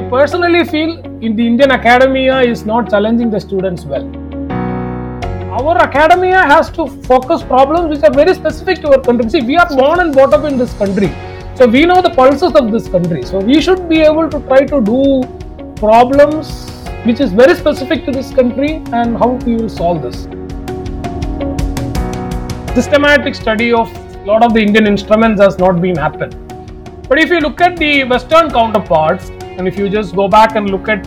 I personally feel in the Indian academia is not challenging the students well. Our academia has to focus problems which are very specific to our country. See, we are born and brought up in this country. So we know the pulses of this country. So we should be able to try to do problems which is very specific to this country and how we will solve this. Systematic study of a lot of the Indian instruments has not been happened. But if you look at the Western counterparts, and if you just go back and look at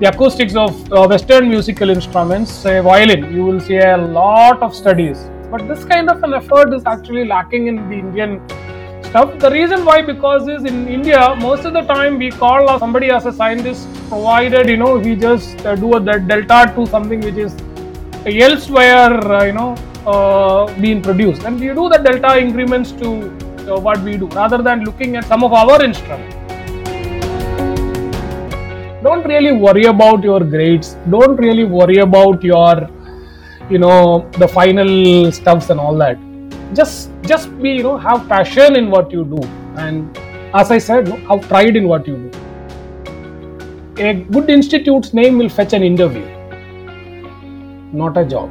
the acoustics of uh, Western musical instruments, say violin, you will see a lot of studies. But this kind of an effort is actually lacking in the Indian stuff. The reason why, because is in India, most of the time we call somebody as a scientist, provided you know we just uh, do a delta to something which is elsewhere, uh, you know, uh, being produced, and we do the delta increments to uh, what we do rather than looking at some of our instruments. Don't really worry about your grades. Don't really worry about your you know the final stuffs and all that. Just just be you know have passion in what you do. And as i said have pride in what you do. A good institute's name will fetch an interview not a job